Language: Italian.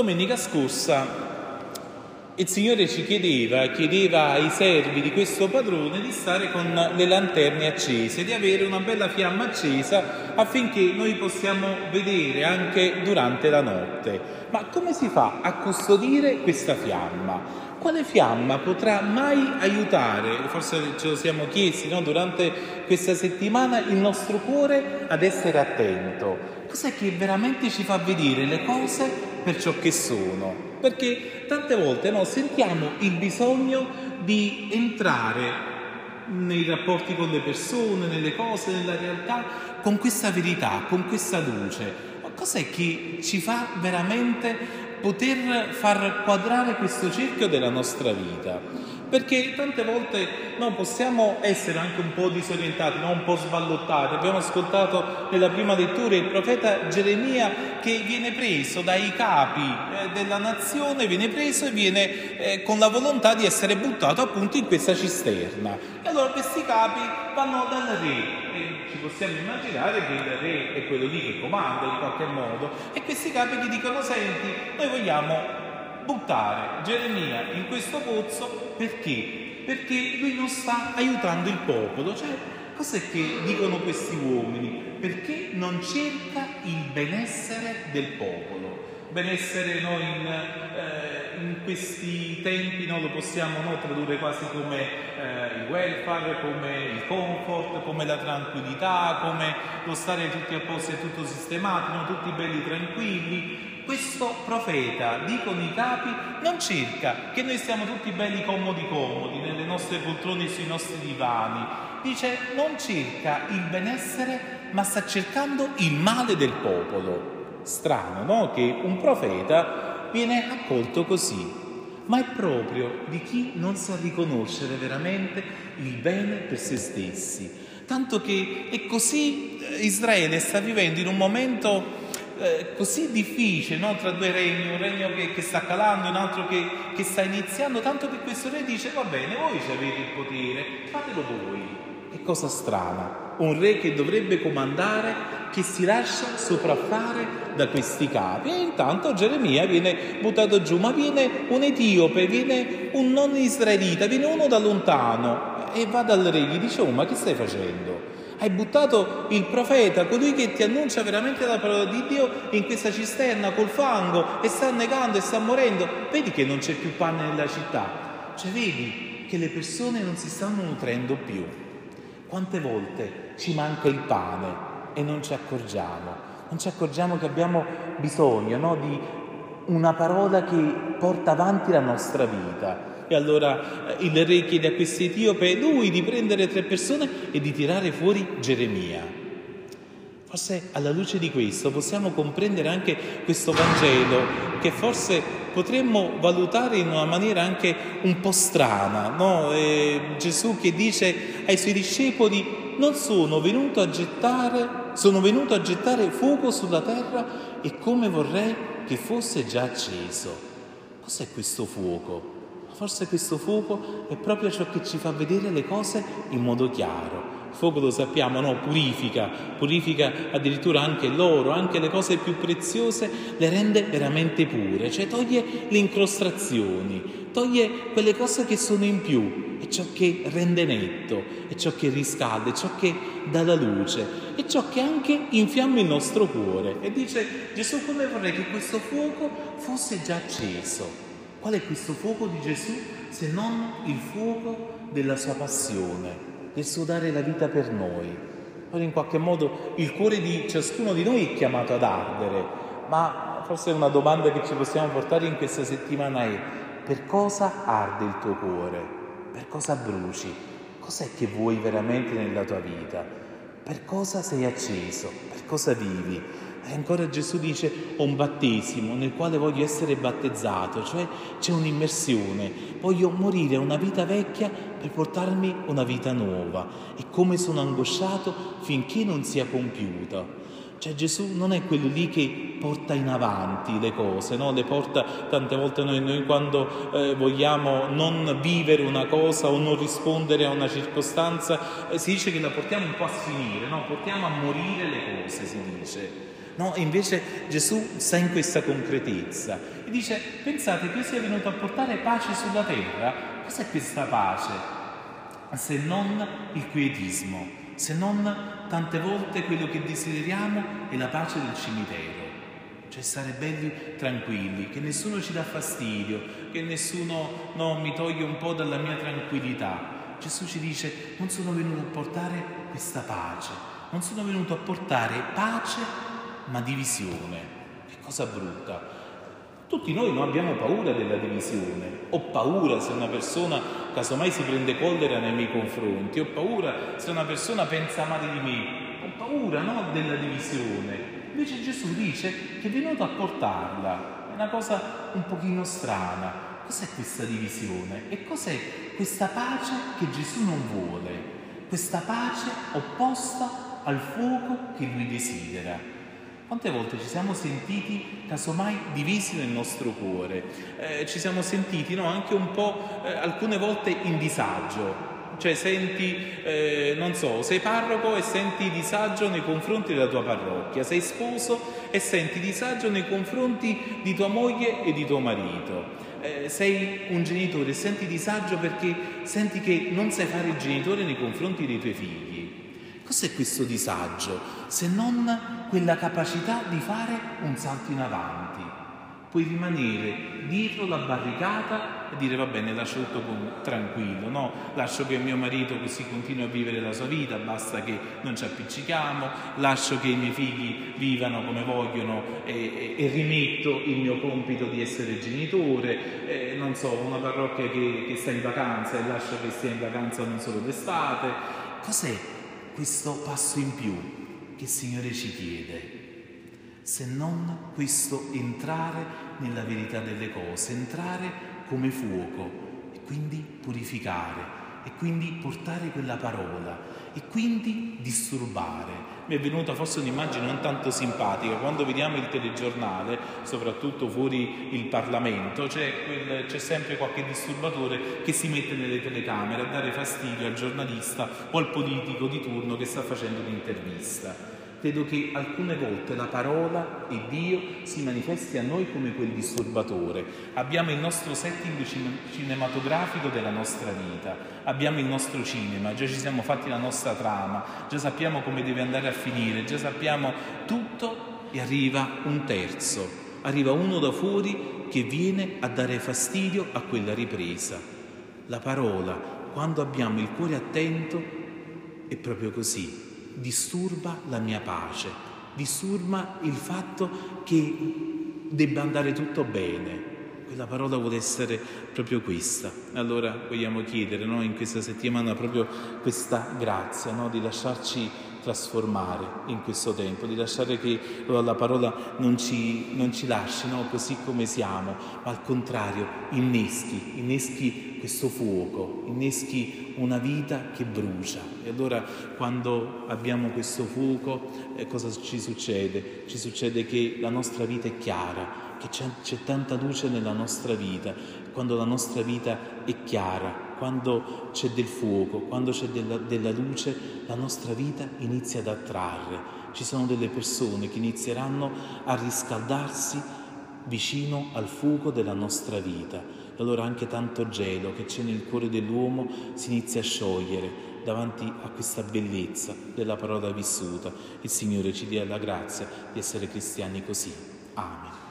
Domenica scorsa il Signore ci chiedeva, chiedeva ai servi di questo padrone di stare con le lanterne accese, di avere una bella fiamma accesa affinché noi possiamo vedere anche durante la notte. Ma come si fa a custodire questa fiamma? Quale fiamma potrà mai aiutare, forse ce lo siamo chiesti no? durante questa settimana, il nostro cuore ad essere attento? Cos'è che veramente ci fa vedere le cose per ciò che sono? Perché tante volte no, sentiamo il bisogno di entrare nei rapporti con le persone, nelle cose, nella realtà, con questa verità, con questa luce. Ma cos'è che ci fa veramente poter far quadrare questo cerchio della nostra vita? Perché tante volte no, possiamo essere anche un po' disorientati, no? un po' sballottati. Abbiamo ascoltato nella prima lettura il profeta Geremia che viene preso dai capi eh, della nazione, viene preso e viene eh, con la volontà di essere buttato appunto in questa cisterna. E allora questi capi vanno dal re ci possiamo immaginare che il re è quello lì che comanda in qualche modo e questi capi gli dicono senti, noi vogliamo buttare Geremia in questo pozzo perché? Perché lui non sta aiutando il popolo. Cioè, cos'è che dicono questi uomini? Perché non cerca il benessere del popolo. Benessere noi in, eh, in questi tempi no, lo possiamo no, tradurre quasi come eh, il welfare, come il comfort, come la tranquillità, come lo stare tutti a posto e tutto sistemato, no, tutti belli tranquilli, questo profeta, dicono i capi, non cerca che noi stiamo tutti belli comodi comodi nelle nostre poltrone e sui nostri divani. Dice non cerca il benessere, ma sta cercando il male del popolo. Strano, no? Che un profeta viene accolto così, ma è proprio di chi non sa riconoscere veramente il bene per se stessi. Tanto che è così eh, Israele sta vivendo in un momento eh, così difficile no? tra due regni, un regno che, che sta calando un altro che, che, sta iniziando, tanto che questo re dice va bene, voi avete il potere, fatelo voi. Che cosa strana, un re che dovrebbe comandare, che si lascia sopraffare da questi capi. E intanto Geremia viene buttato giù, ma viene un etiope, viene un non israelita, viene uno da lontano e va dal re, gli dice, oh ma che stai facendo? Hai buttato il profeta, colui che ti annuncia veramente la parola di Dio in questa cisterna col fango e sta annegando e sta morendo. Vedi che non c'è più pane nella città. Cioè vedi che le persone non si stanno nutrendo più. Quante volte ci manca il pane e non ci accorgiamo? Non ci accorgiamo che abbiamo bisogno no, di una parola che porta avanti la nostra vita e allora eh, il re chiede a questo etiope lui di prendere tre persone e di tirare fuori Geremia. Forse alla luce di questo possiamo comprendere anche questo Vangelo che forse potremmo valutare in una maniera anche un po' strana. No? Gesù che dice ai suoi discepoli non sono venuto a gettare, sono venuto a gettare fuoco sulla terra e come vorrei che fosse già acceso. Cos'è questo fuoco? Forse questo fuoco è proprio ciò che ci fa vedere le cose in modo chiaro. Il fuoco lo sappiamo, no? Purifica, purifica addirittura anche l'oro, anche le cose più preziose, le rende veramente pure, cioè toglie le incrostrazioni, toglie quelle cose che sono in più, è ciò che rende netto, è ciò che riscalda, è ciò che dà la luce, è ciò che anche infiamma il nostro cuore. E dice Gesù come vorrei che questo fuoco fosse già acceso Qual è questo fuoco di Gesù se non il fuoco della sua passione, del suo dare la vita per noi? Ora in qualche modo il cuore di ciascuno di noi è chiamato ad ardere, ma forse una domanda che ci possiamo portare in questa settimana è per cosa arde il tuo cuore? Per cosa bruci? Cos'è che vuoi veramente nella tua vita? Per cosa sei acceso? Per cosa vivi? E ancora Gesù dice ho un battesimo nel quale voglio essere battezzato, cioè c'è un'immersione, voglio morire una vita vecchia per portarmi una vita nuova e come sono angosciato finché non sia compiuta. Cioè Gesù non è quello lì che porta in avanti le cose, no? le porta tante volte noi, noi quando eh, vogliamo non vivere una cosa o non rispondere a una circostanza, eh, si dice che la portiamo un po' a sfinire, no? portiamo a morire le cose, si dice. No, invece Gesù sta in questa concretezza e dice, pensate che io sia venuto a portare pace sulla terra? Cos'è questa pace? Se non il quietismo, se non tante volte quello che desideriamo è la pace del cimitero cioè stare belli tranquilli, che nessuno ci dà fastidio, che nessuno no, mi toglie un po' dalla mia tranquillità. Gesù ci dice, non sono venuto a portare questa pace, non sono venuto a portare pace, ma divisione. Che cosa brutta. Tutti noi non abbiamo paura della divisione. Ho paura se una persona casomai si prende collera nei miei confronti, ho paura se una persona pensa male di me, ho paura no, della divisione. Invece Gesù dice che è venuto a portarla. È una cosa un pochino strana. Cos'è questa divisione? E cos'è questa pace che Gesù non vuole? Questa pace opposta al fuoco che lui desidera. Quante volte ci siamo sentiti casomai divisi nel nostro cuore? Eh, ci siamo sentiti no, anche un po' eh, alcune volte in disagio, cioè senti, eh, non so, sei parroco e senti disagio nei confronti della tua parrocchia, sei sposo e senti disagio nei confronti di tua moglie e di tuo marito. Eh, sei un genitore e senti disagio perché senti che non sai fare il genitore nei confronti dei tuoi figli. Cos'è questo disagio se non quella capacità di fare un salto in avanti? Puoi rimanere dietro la barricata e dire va bene, lascio tutto tranquillo, no? Lascio che mio marito così continui a vivere la sua vita, basta che non ci appiccichiamo, lascio che i miei figli vivano come vogliono e, e, e rimetto il mio compito di essere genitore, eh, non so, una parrocchia che, che sta in vacanza e lascio che stia in vacanza non solo d'estate. Cos'è questo passo in più che il Signore ci chiede? se non questo entrare nella verità delle cose, entrare come fuoco e quindi purificare e quindi portare quella parola e quindi disturbare. Mi è venuta forse un'immagine non tanto simpatica, quando vediamo il telegiornale, soprattutto fuori il Parlamento, c'è, quel, c'è sempre qualche disturbatore che si mette nelle telecamere a dare fastidio al giornalista o al politico di turno che sta facendo l'intervista. Credo che alcune volte la parola e Dio si manifesti a noi come quel disturbatore. Abbiamo il nostro setting cinematografico della nostra vita, abbiamo il nostro cinema, già ci siamo fatti la nostra trama, già sappiamo come deve andare a finire, già sappiamo tutto e arriva un terzo, arriva uno da fuori che viene a dare fastidio a quella ripresa. La parola, quando abbiamo il cuore attento, è proprio così disturba la mia pace, disturba il fatto che debba andare tutto bene. Quella parola vuole essere proprio questa. Allora vogliamo chiedere no, in questa settimana proprio questa grazia no, di lasciarci trasformare in questo tempo, di lasciare che la parola non ci, non ci lasci no, così come siamo, ma al contrario inneschi, inneschi questo fuoco, inneschi una vita che brucia. E allora quando abbiamo questo fuoco eh, cosa ci succede? Ci succede che la nostra vita è chiara, che c'è, c'è tanta luce nella nostra vita, quando la nostra vita è chiara, quando c'è del fuoco, quando c'è della, della, luce, la nostra vita inizia ad attrarre. Ci sono delle persone che inizieranno a riscaldarsi vicino al fuoco della nostra vita. Allora anche tanto gelo che c'è nel cuore dell'uomo si inizia a sciogliere davanti a questa bellezza della parola vissuta. Il Signore ci dia la grazia di essere cristiani così. Amen.